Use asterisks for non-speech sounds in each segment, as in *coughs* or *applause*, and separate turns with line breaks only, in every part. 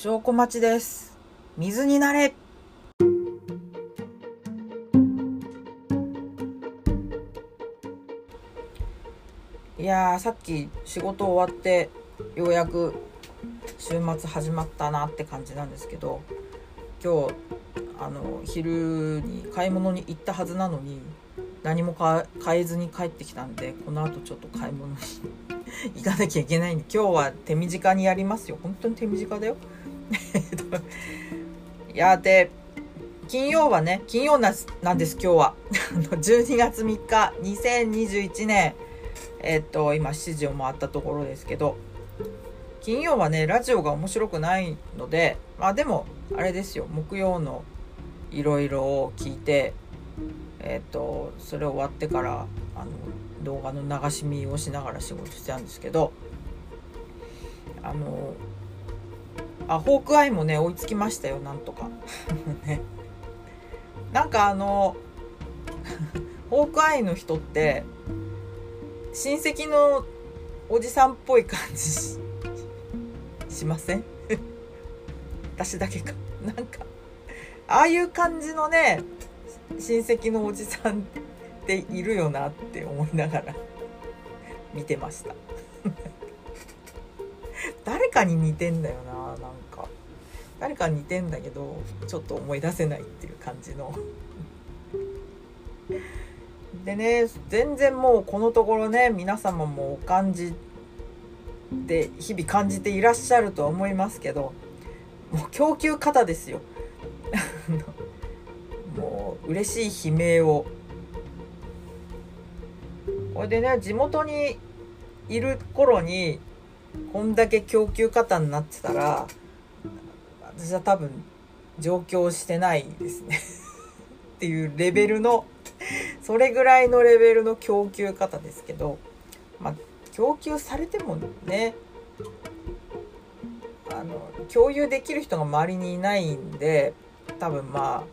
証拠待ちです。水になれ。いやさっき仕事終わってようやく週末始まったなって感じなんですけど今日あの昼に買い物に行ったはずなのに何も買えずに帰ってきたんでこの後ちょっと買い物に *laughs* 行かなきゃいけないんで今日は手短にやりますよ。本当に手短だよ。*laughs* いやで金曜はね金曜ななんです今日は。*laughs* 12月3日2021年。えっと今7時を回ったところですけど。金曜はねラジオが面白くないのでまあでもあれですよ。木曜のいろいろを聞いてえっとそれ終わってからあの動画の流し見をしながら仕事してたんですけどあのあホークアイもね追いつきましたよなんとか。*laughs* ね。なんかあの *laughs* ホークアイの人って親戚のおじさんっぽい感じしません？*laughs* 私だけか。なんかああいう感じのね親戚のおじさんっているよなって思いながら見てました。誰かに似てんだよななんか。誰か似てんだけどちょっと思い出せないっていう感じの。でね全然もうこのところね皆様もお感じで日々感じていらっしゃるとは思いますけどもう供給方ですよ。*laughs* もう嬉しい悲鳴を。これでね地元にいる頃にこんだけ供給過多になってたら私は多分上京してないですね。*laughs* っていうレベルのそれぐらいのレベルの供給方ですけどまあ供給されてもねあの共有できる人が周りにいないんで多分ま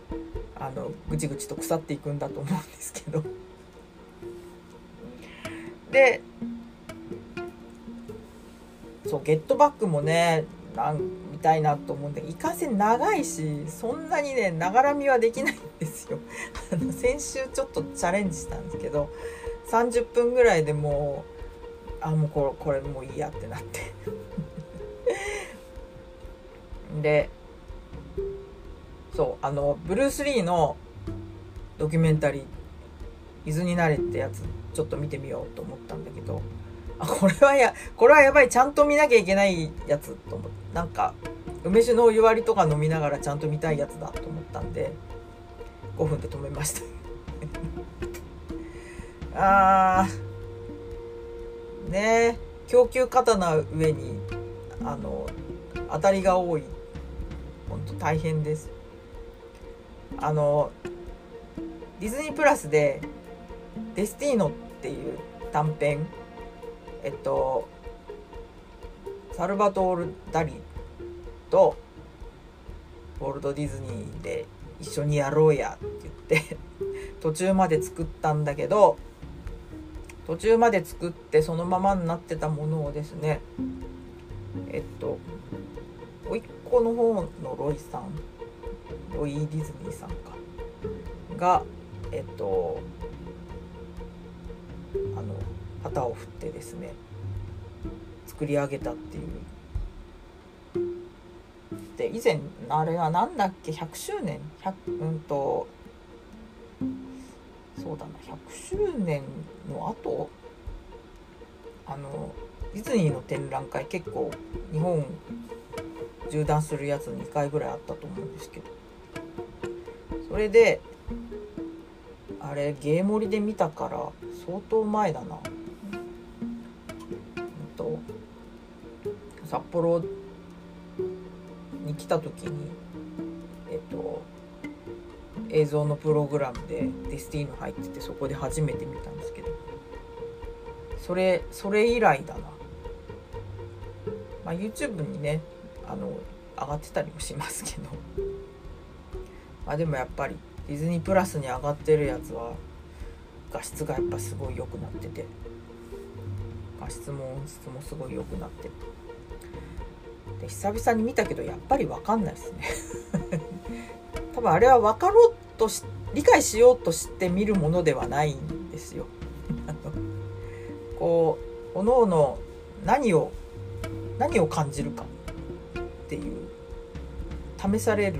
ああのぐちぐちと腐っていくんだと思うんですけど。でそうゲットバックもねなん見たいなと思うんでいかせん長いしそんなにねながらみはできないんですよ。*laughs* あの先週ちょっとチャレンジしたんですけど30分ぐらいでもうあもうこれこれもういいやってなって。*laughs* でそうあのブルース・リーのドキュメンタリー「伊豆になれ」ってやつちょっと見てみようと思ったんだけどあこれはやこれはやばいちゃんと見なきゃいけないやつと思って。なんか梅酒のお湯割りとか飲みながらちゃんと見たいやつだと思ったんで5分で止めました。*laughs* あー。ねえ。供給過多な上にあの当たりが多い。本当大変です。あのディズニープラスで「デスティーノ」っていう短編えっとサルバトール・ダリとウォルト・ディズニーで一緒にやろうやって言って *laughs* 途中まで作ったんだけど途中まで作ってそのままになってたものをですねえっと甥っ子の方のロイさんロイ・ディズニーさんかがえっと旗を振ってですね作り上げたっていう。で以前あれは何だっけ100周年？100うんとそうだな100周年の後？あのディズニーの展覧会結構日本縦断するやつ2回ぐらいあったと思うんですけど。それであれゲーモリで見たから相当前だな。札幌に来た時にえっと映像のプログラムでデスティーノ入っててそこで初めて見たんですけどそれそれ以来だな、まあ、YouTube にねあの上がってたりもしますけど。まあでもやっぱりディズニープラスに上がってるやつは画質がやっぱすごい良くなってて。画質も音質もすごい良くなって。で久々に見たけどやっぱり分かんないですね *laughs* 多分あれは分かろうとし理解しようとして見るものではないんですよ *laughs* こうおのおの何を何を感じるかっていう試される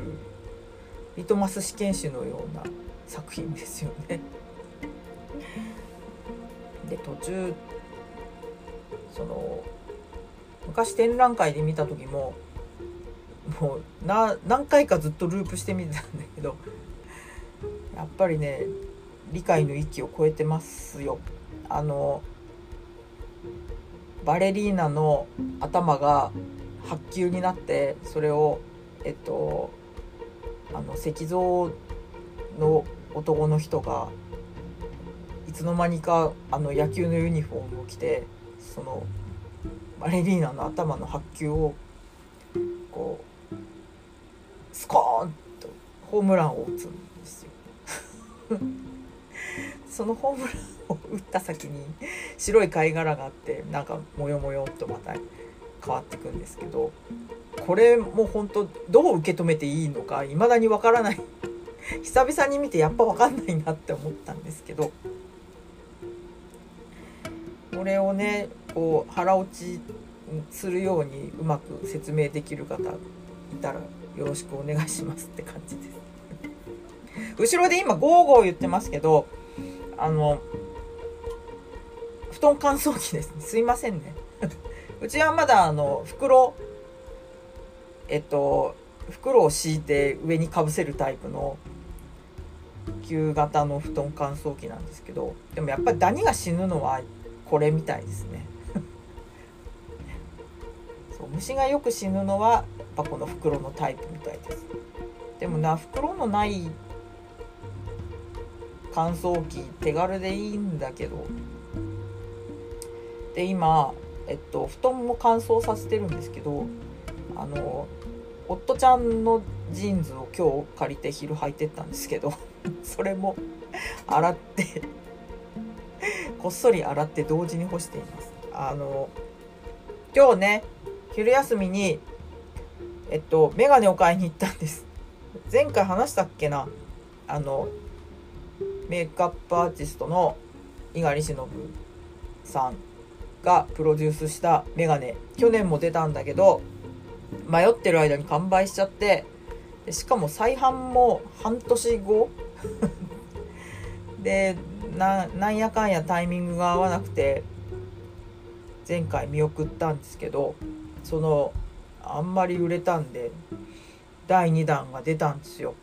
リトマス試験紙のような作品ですよね。*laughs* で途中その昔展覧会で見た時ももうな何回かずっとループしてみてたんだけどやっぱりね理解の域を超えてますよ。あのバレリーナの頭が白球になってそれをえっとあの石像の男の人がいつの間にかあの野球のユニフォームを着てそのバレリーナの頭の白球をこうスコーンとホームランを打つんですよ。*laughs* そのホームランを打った先に白い貝殻があってなんかモヨモヨとまた変わっていくんですけどこれも本当どう受け止めていいのか未だにわからない久々に見てやっぱ分かんないなって思ったんですけどこれをねこう腹落ちするようにうまく説明できる方いたらよろしくお願いしますって感じです。*laughs* 後ろで今ゴーゴー言ってますけどあの布団乾燥機ですね。すいませんね。*laughs* うちはまだあの袋えっと袋を敷いて上にかぶせるタイプの旧型の布団乾燥機なんですけどでもやっぱりダニが死ぬのはこれみたいですね。虫がよく死ぬのはやっぱこの袋のタイプみたいです。でもな袋のない乾燥機手軽でいいんだけど。で今えっと布団も乾燥させてるんですけどあの夫ちゃんのジーンズを今日借りて昼履いてったんですけど *laughs* それも洗ってこっそり洗って同時に干しています。あの今日ね昼休みにえっとメガネを買いに行ったんです。前回話したっけな？あのメイクアップアーティストの猪狩忍さんがプロデュースしたメガネ。去年も出たんだけど迷ってる間に完売しちゃってしかも再販も半年後。でなんやかんやタイミングが合わなくて前回見送ったんですけどそのあんまり売れたんで第2弾が出たんですよ。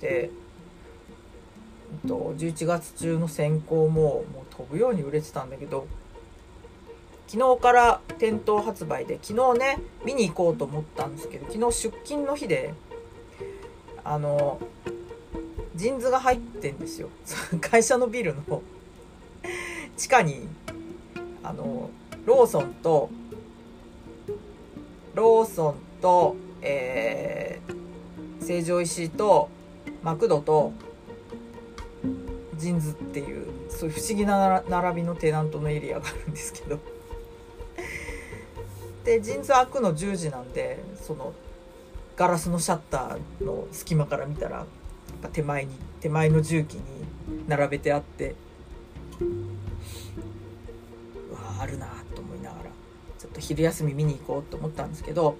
でと11月中の先行ももう飛ぶように売れてたんだけど昨日から店頭発売で昨日ね見に行こうと思ったんですけど昨日出勤の日であのジーンズが入ってんですよ *laughs* 会社のビルの地下にあのローソンとローソンと、えー、成城石井とマクドとジンズっていうそういう不思議な並びのテナントのエリアがあるんですけど。*laughs* でジンズ開くの10時なんでそのガラスのシャッターの隙間から見たら手前に手前の重機に並べてあって。うわあるなょっと昼休み見に行こうと思ったんですけど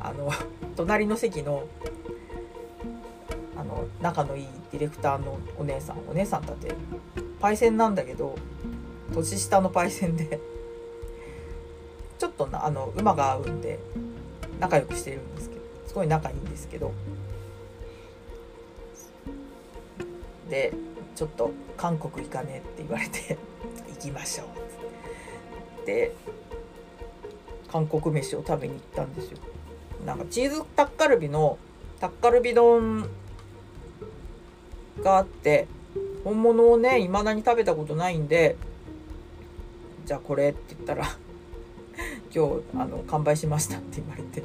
あの *laughs* 隣の席のあの仲のいいディレクターのお姉さんお姉さんだってパイセンなんだけど年下のパイセンでちょっとなあの馬が合うんで仲良くしてるんですけどすごい仲いいんですけどでちょっと韓国行かねって言われて *laughs* 行きましょうって。韓国飯を食べに行ったんですよ。なんかチーズタッカルビのタッカルビ丼があって本物をね未だに食べたことないんでじゃあこれって言ったら *laughs* 今日あの完売しましたって言われて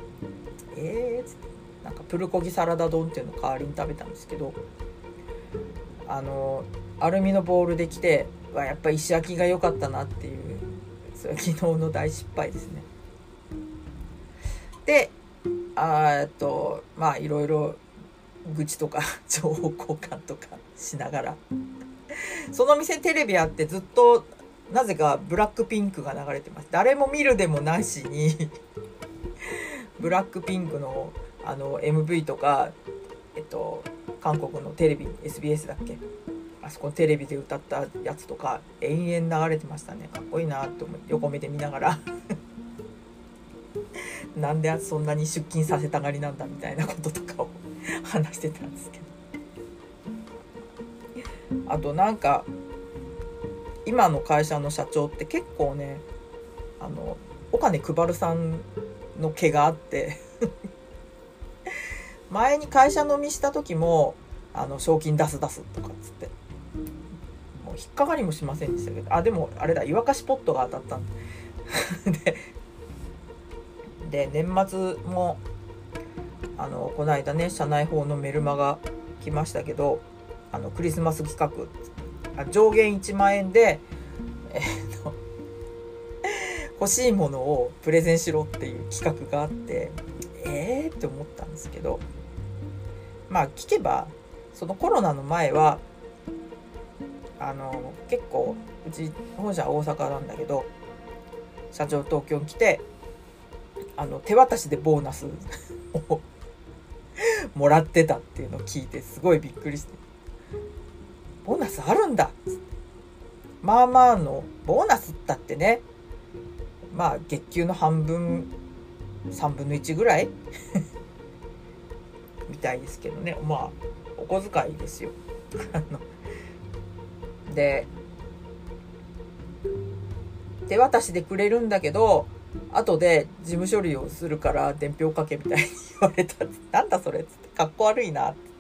えーっつってなんかプルコギサラダ丼っていうの代わりに食べたんですけどあのアルミのボウルで来てわやっぱ石焼きが良かったなっていうそれ昨日の大失敗ですね。であっとまあいろいろ愚痴とか *laughs* 情報交換とかしながら。その店テレビあってずっとなぜかブラックピンクが流れてます。誰も見るでもなしに *laughs* ブラックピンクのあの MV とかえっと韓国のテレビ SBS だっけ？あそこテレビで歌ったやつとか延々流れてましたね。かっこいいなって思横目で見ながら。*laughs* なんでそんなに出勤させたがりなんだみたいなこととかを *laughs* 話してたんですけど。あとなんか今の会社の社長って結構ねあのお金配るさんの毛があって。*laughs* 前に会社飲みした時もあの賞金出す出すとかっつって。もう引っかかりもしませんでしたけど。あでもあれだ湯沸かしポットが当たったんで。*laughs* で年末もあのこの間ね社内法のメルマが来ましたけどあのクリスマス企画上限1万円で、えー、と *laughs* 欲しいものをプレゼンしろっていう企画があってえーって思ったんですけどまあ聞けばそのコロナの前はあの結構うち本社大阪なんだけど社長東京に来てあの手渡しでボーナスを *laughs* もらってたっていうのを聞いてすごいびっくりして。ボーナスあるんだ。まあまあのボーナスったってね。まあ月給の半分3分の1ぐらい *laughs* みたいですけどね。まあお小遣いですよ。*laughs* で手渡しでくれるんだけど後で事務処理をするから伝票かけみたいに言われたなんだそれっつってかっこ悪いなって。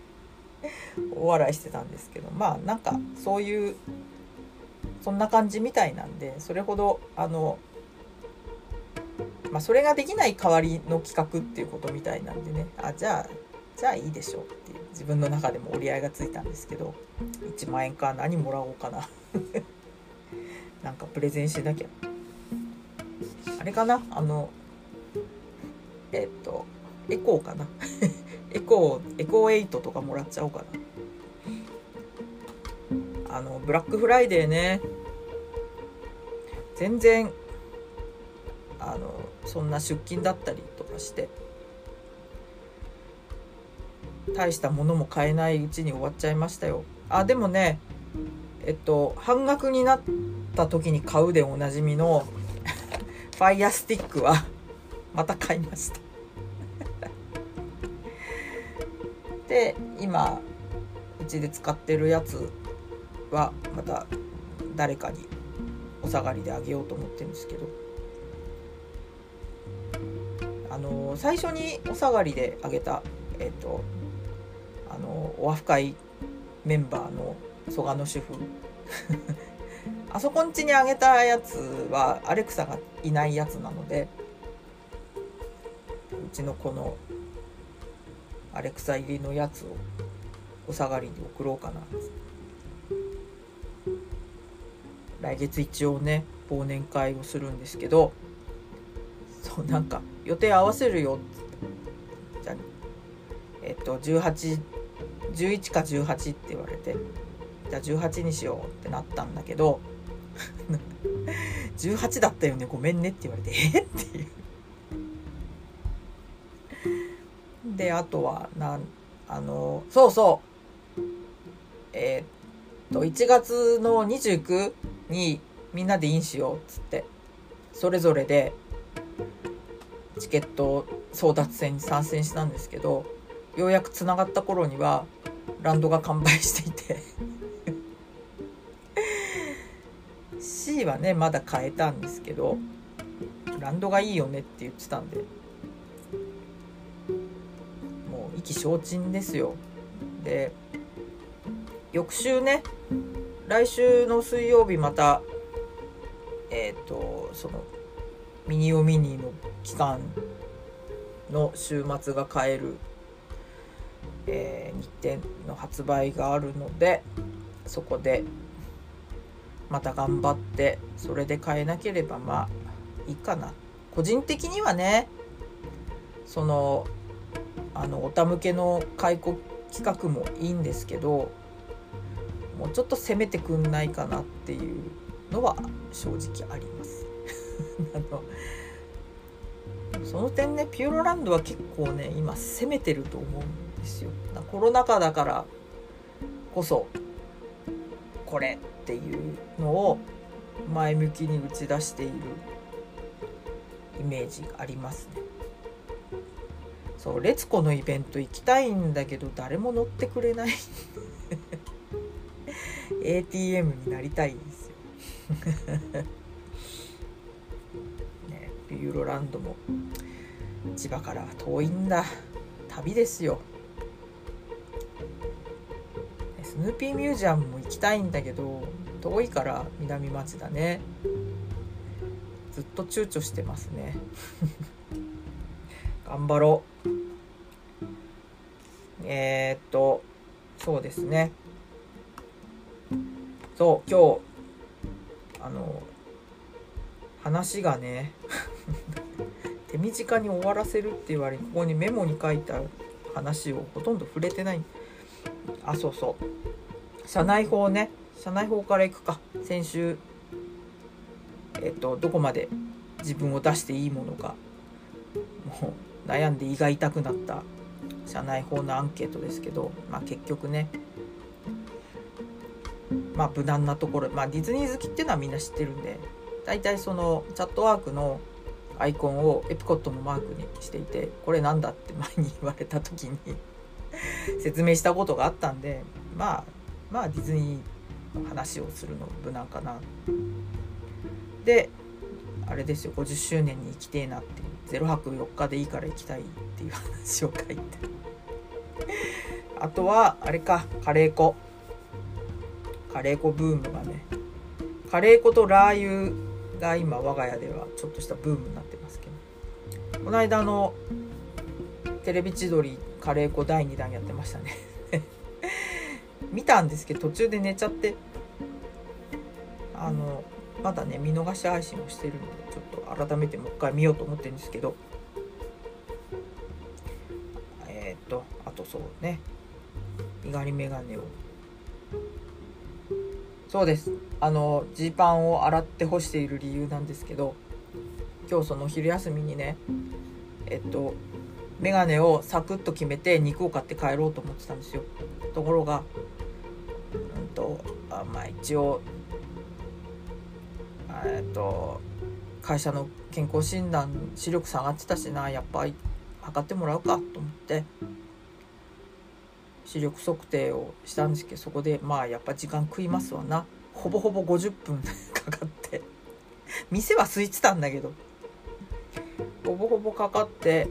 大笑いしてたんですけど。まあなんかそういうそんな感じみたいなんでそれほどあのまあそれができない代わりの企画っていうことみたいなんでね。あじゃあじゃあいいでしょうっていう。自分の中でも折り合いがついたんですけど1万円か何もらおうかな。*laughs* なんかプレゼンしなきゃ。れかな？あのえっとエコーかな？*laughs* エコーエコー8とかもらっちゃおうかな。あのブラックフライデーね。全然あのそんな出勤だったりとかして。大したものも買えないうちに終わっちゃいましたよ。あでもねえっと半額になった時に買うでおなじみのファイヤースティックはまた買いました。*laughs* で今うちで使ってるやつはまた誰かにお下がりであげようと思ってるんですけど。あの最初にお下がりであげたえっ、とあのお和会メンバーの蘇我の主婦。*laughs* あそこんちにあげたやつはアレクサがいないやつなのでうちのこのアレクサ入りのやつをお下がりに送ろうかな。来月一応ね忘年会をするんですけどそうなんか予定合わせるよじゃあえっと1811か18って言われてじゃあ18にしようってなったんだけど18だったよねごめんねって言われてえ？っていう。であとはなんあのそうそう。えー、っと1月の29にみんなでインしようっつってそれぞれでチケット争奪戦に参戦したんですけどようやくつながった頃にはランドが完売していはねまだ買えたんですけどランドがいいよねって言ってたんで。もう意気消沈ですよ。で翌週ね来週の水曜日またえっ、ー、とそのミニオミニの期間の週末が買える、えー、日展の発売があるのでそこでまた頑張ってそれで買えなければまあいいかな。個人的にはねそのあのおたむけの解雇企画もいいんですけどもうちょっと攻めてくんないかなっていうのは正直あります。*laughs* あのその点ねピューロランドは結構ね今攻めてると思うんですよ。コロナ禍だからこそこれっていうのを前向きに打ち出しているイメージがありますね。そう let's コのイベント行きたいんだけど誰も乗ってくれない。*laughs* ATM になりたいんですよ。*laughs* ねピューロランドも千葉から遠いんだ。旅ですよ。スヌーピーミュージアムも行きたいんだけど遠いから南町だね。ずっと躊躇してますね。*laughs* 頑張ろう。えー、っとそうですね。そう今日あの話がね *laughs* 手短に終わらせるって言われここにメモに書いた話をほとんど触れてない。あそうそう。社内法ね。社内法からいくか。先週。えっとどこまで自分を出していいものか。もう悩んで胃が痛くなった。社内法のアンケートですけど、まあ、結局ね。まあ無難なところ、まあ、ディズニー好きっていうのはみんな知ってるんで。大体そのチャットワークのアイコンをエプコットのマークにしていてこれなんだって前に言われた時に説明したことがあったんでまあまあディズニーの話をするの無難かな。であれですよ50周年に行きてえなっていう0泊4日でいいから行きたいっていう話を書いて。あとはあれかカレー粉。カレー粉ブームがねカレー粉とラー油が今我が家ではちょっとしたブームになってますけど。この間のテレビ千鳥カレー粉第2弾やってましたね。*laughs* 見たんですけど途中で寝ちゃって。あのまだね見逃し配信をしてるんでちょっと改めてもう一回見ようと思ってるんですけど。えっ、とあとそうね。にがり眼鏡を。そうです。あのジーパンを洗って干している理由なんですけど今日その昼休みにねえっと眼鏡をサクッと決めて肉を買って帰ろうと思ってたんですよ。ところがうんとあまあ一応えっと会社の健康診断視力下がってたしなやっぱり測ってもらうかと思って視力測定をしたんですけどそこでまあやっぱ時間食いますわな。ほぼほぼ50分 *laughs* かかって。店は空いてたんだけど。ほぼほぼかかって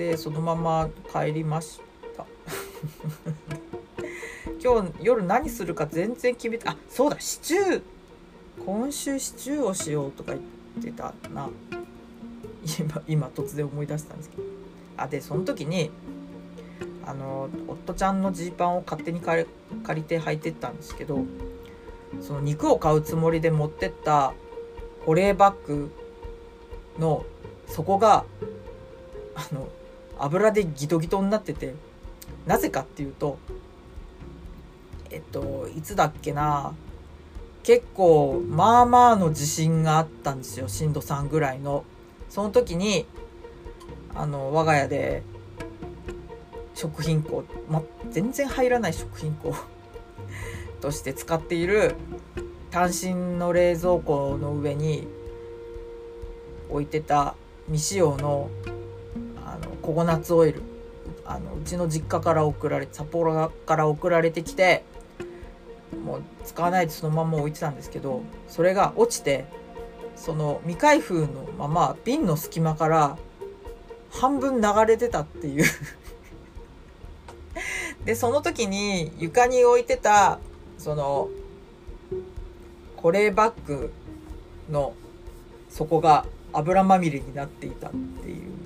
でそのまま帰りました。*laughs* 今日夜何するか全然決めてあそうだシチュー。今週シチューをしようとか言ってたな。今今突然思い出したんですけど。あでその時にあの夫ちゃんのジーパンを勝手に借りて履いてったんですけどその肉を買うつもりで持ってった保冷バッグの底があの油でギトギトになっててなぜかっていうとえっといつだっけな結構まあまあの地震があったんですよ震度3ぐらいの。その時にあの我が家で食品庫、ま、全然入らない食品庫 *laughs* として使っている単身の冷蔵庫の上に置いてた未使用のあのココナッツオイル。あのうちの実家から送られ札幌から送られてきてもう使わないでそのまま置いてたんですけどそれが落ちてその未開封のまま瓶の隙間から半分流れてたっていう。*laughs* でその時に床に置いてたその保冷バッグの底が油まみれになっていたっていう。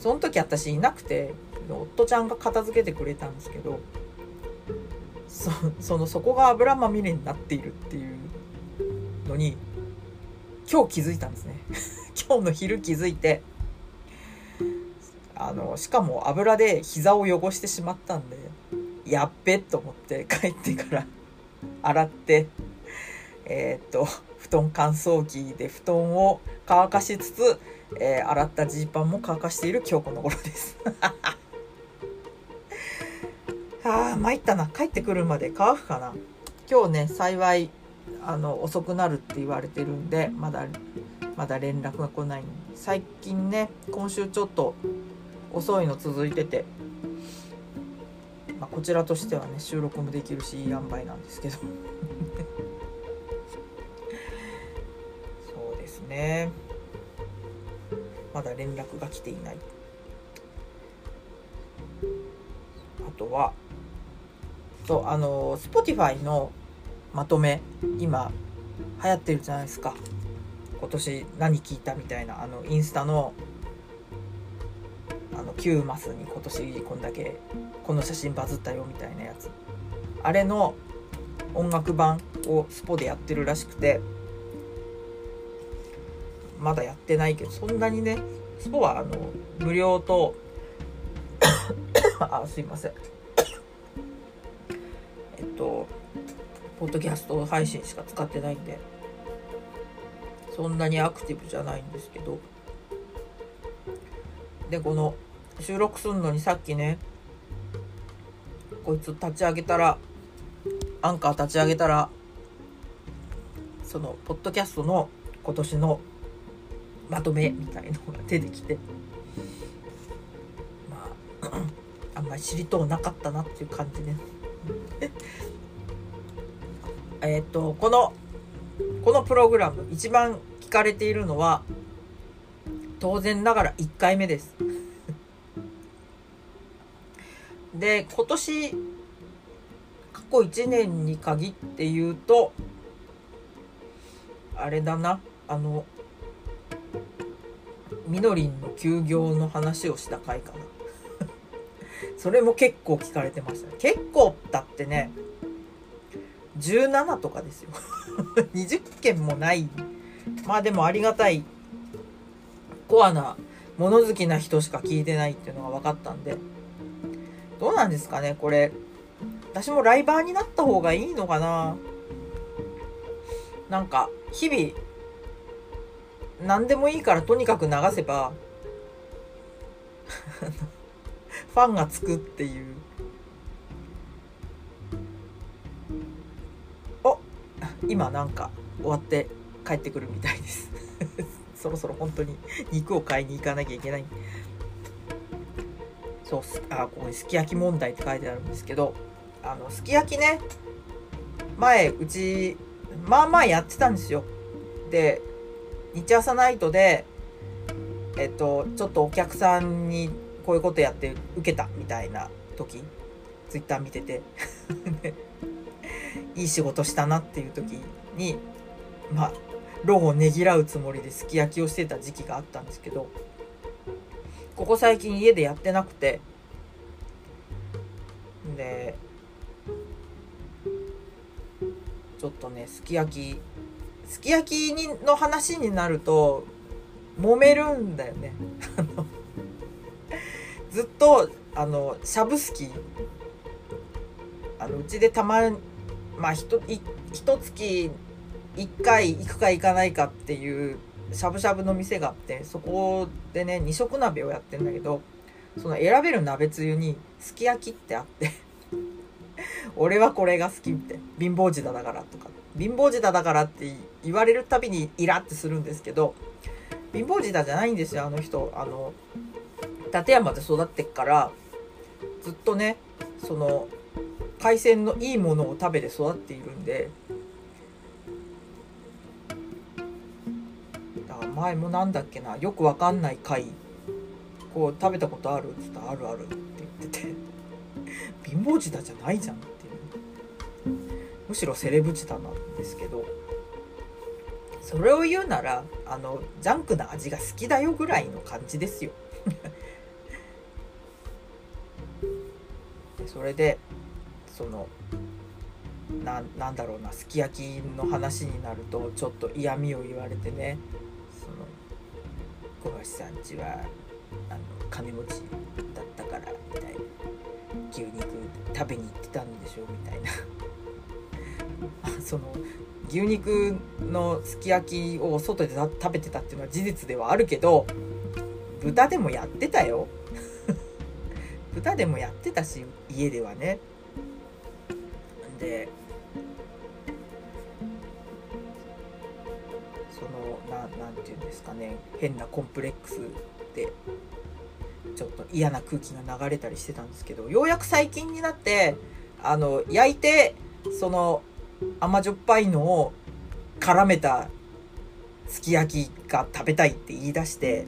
その時私いなくて夫ちゃんが片付けてくれたんですけどそその底が油まみれになっているっていうのに今日気づいたんですね。*laughs* 今日の昼気づいてあのしかも油で膝を汚してしまったんでやっべと思って帰ってから洗ってえー、っと布団乾燥機で布団を乾かしつつ、えー、洗ったジーパンも乾かしている今日この頃です。*laughs* ああ参ったな。帰ってくるまで乾くかな。今日ね幸いあの遅くなるって言われてるんでまだまだ連絡が来ない最近ね今週ちょっと遅いの続いてて、まあ、こちらとしてはね収録もできるしいい塩梅なんですけど。*laughs* そうですね。まだ連絡が来ていない。あとはそうあの Spotify のまとめ今流行ってるじゃないですか。今年何聞いたみたいなあのインスタのあの9マスに今年こんだけこの写真バズったよみたいなやつ。あれの音楽版をスポでやってるらしくてまだやってないけどそんなにねスポはあの無料と *coughs* あすいません。えっとポッドキャスト配信しか使ってないんでそんなにアクティブじゃないんですけど。でこの収録すんのにさっきねこいつ立ち上げたらアンカー立ち上げたらそのポッドキャストの今年のまとめみたいのが出てきて。まあ *clears throat* あんまり知りとうなかったなっていう感じね。えっとこのこのプログラム一番聞かれているのは当然ながら1回目です。*laughs* で今年過去1年に限って言うとあれだな。あのみのりんの休業の話をした回かな。*laughs* それも結構聞かれてました結構だってね17とかですよ。*laughs* 20件もない。まあでもありがたいコアな物好きな人しか聞いてないっていうのが分かったんで。どうなんですかねこれ。私もライバーになった方がいいのかな。なんか日々何でもいいからとにかく流せば *laughs* ファンがつくっていう。お今なんか終わって帰ってくるみたいです。*laughs* そろそろ本当に肉を買いに行かなきゃいけない。そうあここにすき焼き問題って書いてあるんですけどあのすき焼きね前うちまあまあやってたんですよ。で日朝ナイトでえっとちょっとお客さんにこういうことやって受けたみたいな時ツイッター見てて。*laughs* いい仕事したなっていう時にまあロゴをねぎらうつもりですき焼きをしてた時期があったんですけどここ最近家でやってなくてでちょっとねすき焼きすき焼きにの話になると揉めるんだよね。*laughs* ずっとあのしゃぶすき。あのうちでたままあひといひと月1回行くか行かないかっていうしゃぶしゃぶの店があってそこでね二色鍋をやってんだけどその選べる鍋つゆにすき焼きってあって *laughs* 俺はこれが好きって貧乏舌だからとかって。貧乏舌だからって言われるたびにイラってするんですけど貧乏舌じゃないんですよあの人。あの立山で育ってっからずっとねその海鮮のいいものを食べて育っているんで前もなんだっけなよくわかんない貝こう食べたことあるっつったらあるあるって言ってて貧乏舌じゃないじゃん。むしろセレブ舌なんですけどそれを言うならあのジャンクな味が好きだよぐらいの感じですよ。*laughs* それでそのななんだろうなすき焼きの話になるとちょっと嫌味を言われてねその小橋さんちはあの金持ちだったからみたいな。牛肉食べに行ってたんでしょみたいな。その牛肉のすき焼きを外で食べてたっていうのは事実ではあるけど豚でもやってたよ。*laughs* 豚でもやってたし家ではね。でそのななんていうんですかね。変なコンプレックスでちょっと嫌な空気が流れたりしてたんですけどようやく最近になってあの焼いてその甘じょっぱいのを絡めたすき焼きが食べたいって言い出して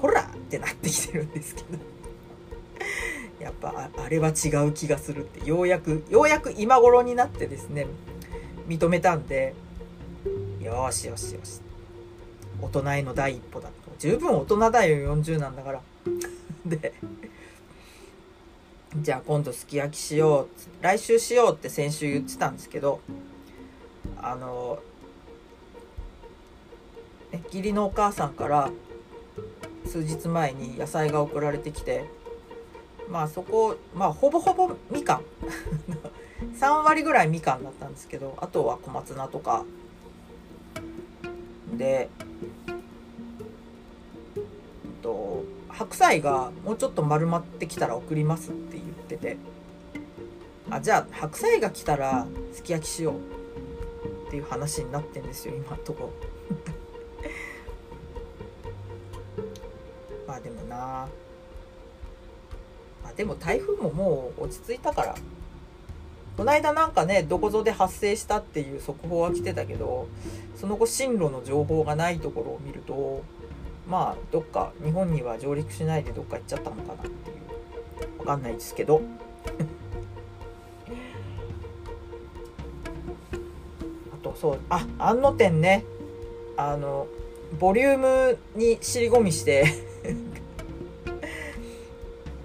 ほらってなってきてるんですけど。*laughs* やっぱあれは違う気がするってようやくようやく今頃になってですね認めたんでよしよしよし。大人への第一歩だと。十分大人だよ40なんだから。*laughs* でじゃあ今度すき焼きしよう来週しようって先週言ってたんですけどあの義理のお母さんから数日前に野菜が送られてきてまあそこまあほぼほぼみかん。*laughs* 3割ぐらいみかんだったんですけどあとは小松菜とか。で白菜がもうちょっと丸まってきたら送りますって言ってて。あじゃあ白菜が来たらすき焼きしようっていう話になってんですよ今んとこ。*laughs* まあでもな。あでも台風ももう落ち着いたから。この間なんかねどこぞで発生したっていう速報は来てたけどその後進路の情報がないところを見るとまあどっか日本には上陸しないでどっか行っちゃったのかなっていう。わかんないですけど。*laughs* あとそうあ安野店ね。あのボリュームに尻込みして。*laughs*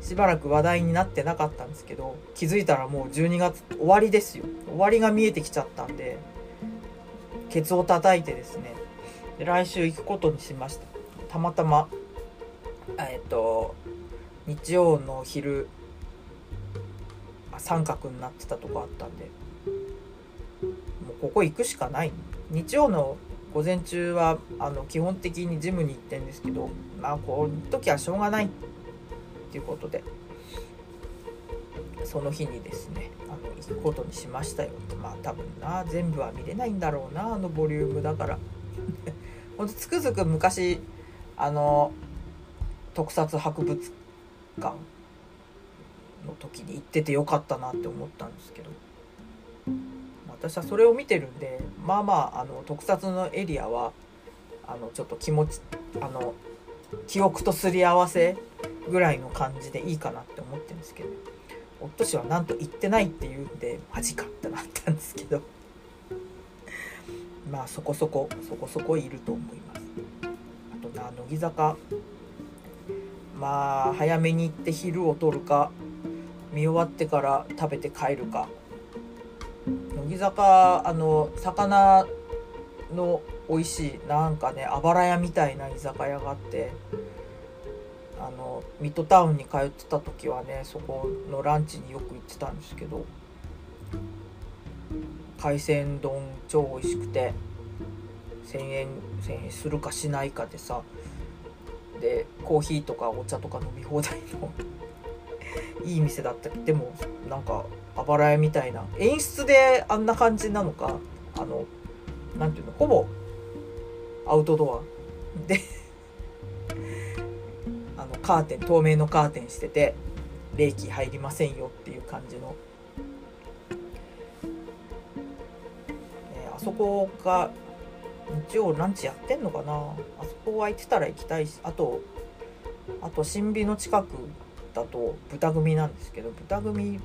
しばらく話題になってなかったんですけど気づいたらもう12月終わりですよ。終わりが見えてきちゃったんでケツを叩いてですね。来週行くことにしました。たまたまえっと日曜の昼三角になってたとこあったんでもうここ行くしかない。日曜の午前中はあの基本的にジムに行ってんですけどまあこういう時はしょうがない。っていうことでその日にですねあの行くことにしましたよ。ってまあ多分な全部は見れないんだろうなあのボリュームだから。*laughs* ほんとつくづく昔あの特撮博物館の時に行っててよかったなって思ったんですけど。私はそれを見てるんでまあまああの特撮のエリアはあのちょっと気持ちあの記憶とすり合わせぐらいの感じでいいかなって思ってるんですけど。夫氏はなんと行ってないって言うんでマジかってなったんですけど。まあそこそこそこそこいると思います。乃木坂。まあ早めに行って昼を取るか見終わってから食べて帰るか。乃木坂あの魚の美味しいなんかねあばら屋みたいな居酒屋があってあのミッドタウンに通ってた時はねそこのランチによく行ってたんですけど海鮮丼超美味しくて1,000円1,000円するかしないかでさでコーヒーとかお茶とか飲み放題の *laughs* いい店だった。でもなんかあばら屋みたいな。演出であんな感じなのかあの何ていうのほぼアウトドア。で *laughs* あのカーテン透明のカーテンしてて冷気入りませんよっていう感じの、えー、あそこが日曜ランチやってんのかな？あそこ空いてたら行きたいしあとあと新美の近くだと豚組なんですけど豚組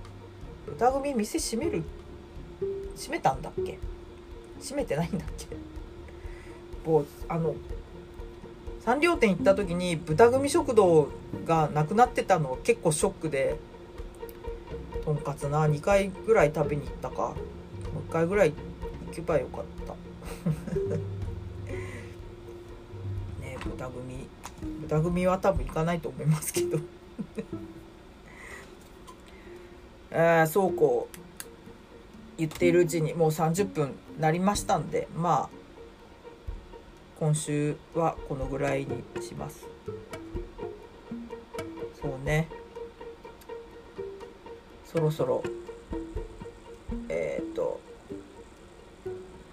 豚組店閉める閉めたんだっけ？閉めてないんだっけ？もうあのサンリオ店行った時に豚組食堂がなくなってたの結構ショックでとんかつな2回ぐらい食べに行ったか。もう1回ぐらい行けばよかった。*laughs* ね豚組。豚組は多分行かないと思いますけど。*laughs* えー、そうこう。言っているうちにもう30分なりましたんでまあ今週はこのぐらいにします。そうね。そろそろ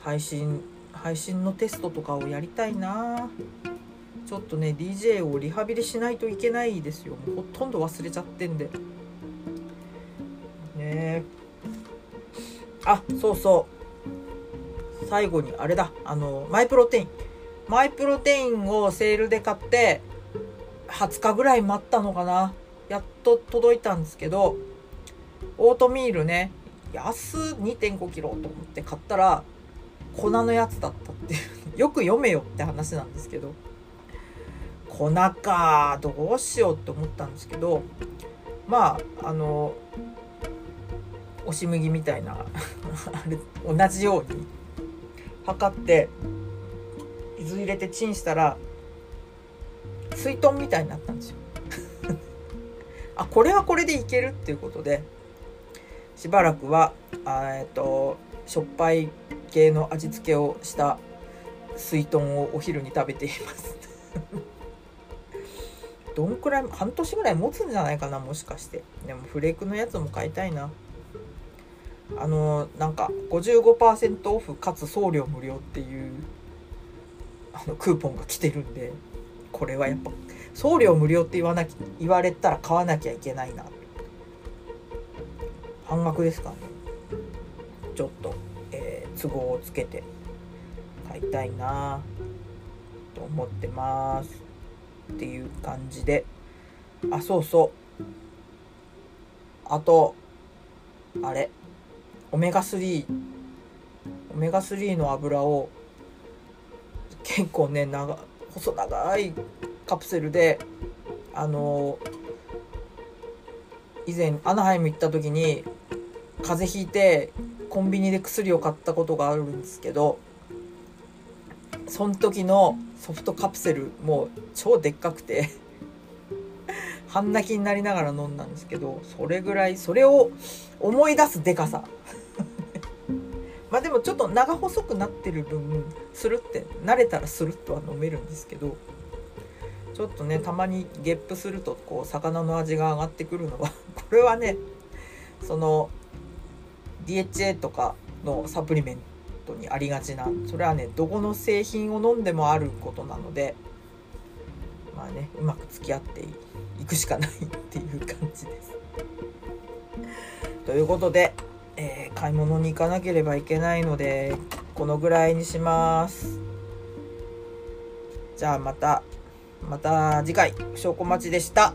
配信配信のテストとかをやりたいな。ちょっとね DJ をリハビリしないといけないですよ。もうほとんど忘れちゃってんで。ね。あそうそう。最後にあれだ。あのマイプロテイン。マイプロテインをセールで買って20日ぐらい待ったのかな。やっと届いたんですけどオートミールね安2 5キロと思って買ったら粉のやつだったっていう。*laughs* よく読めよって話なんですけど。粉か。どうしようって思ったんですけど。まああの押し麦みたいな。*laughs* あれ同じように。測って水入れてチンしたら水豚みたいになったんですよ。*laughs* あこれはこれでいけるっていうことでしばらくはえっとしょっぱい系の味付けをした水豚をお昼に食べています。*laughs* どんくらい半年ぐらい持つんじゃないかなもしかして。でもフレークのやつも買いたいな。あのなんか55%オフかつ送料無料っていうあのクーポンが来てるんでこれはやっぱ送料無料って言わなき言われたら買わなきゃいけないな。半額ですかね。ちょっと、都合をつけて買いたいなと思ってますっていう感じであそうそうあとあれオメガ3オメガ3の油を結構ね長細長いカプセルであの以前アナハイム行った時に風邪ひいてコンビニで薬を買ったことがあるんですけどその時のソフトカプセルもう超でっかくて半泣きになりながら飲んだんですけどそれぐらいそれを思い出すでかさ。*laughs* まあでもちょっと長細くなってる分スルって慣れたらスルッとは飲めるんですけどちょっとねたまにゲップするとこう魚の味が上がってくるのはこれはねその DHA とかのサプリメントにありがちなそれはねどこの製品を飲んでもあることなのでまあねうまく付き合っていくしかないっていう感じです。ということでえー、買い物に行かなければいけないのでこのぐらいにしますじゃあまたまた次回証拠待ちでした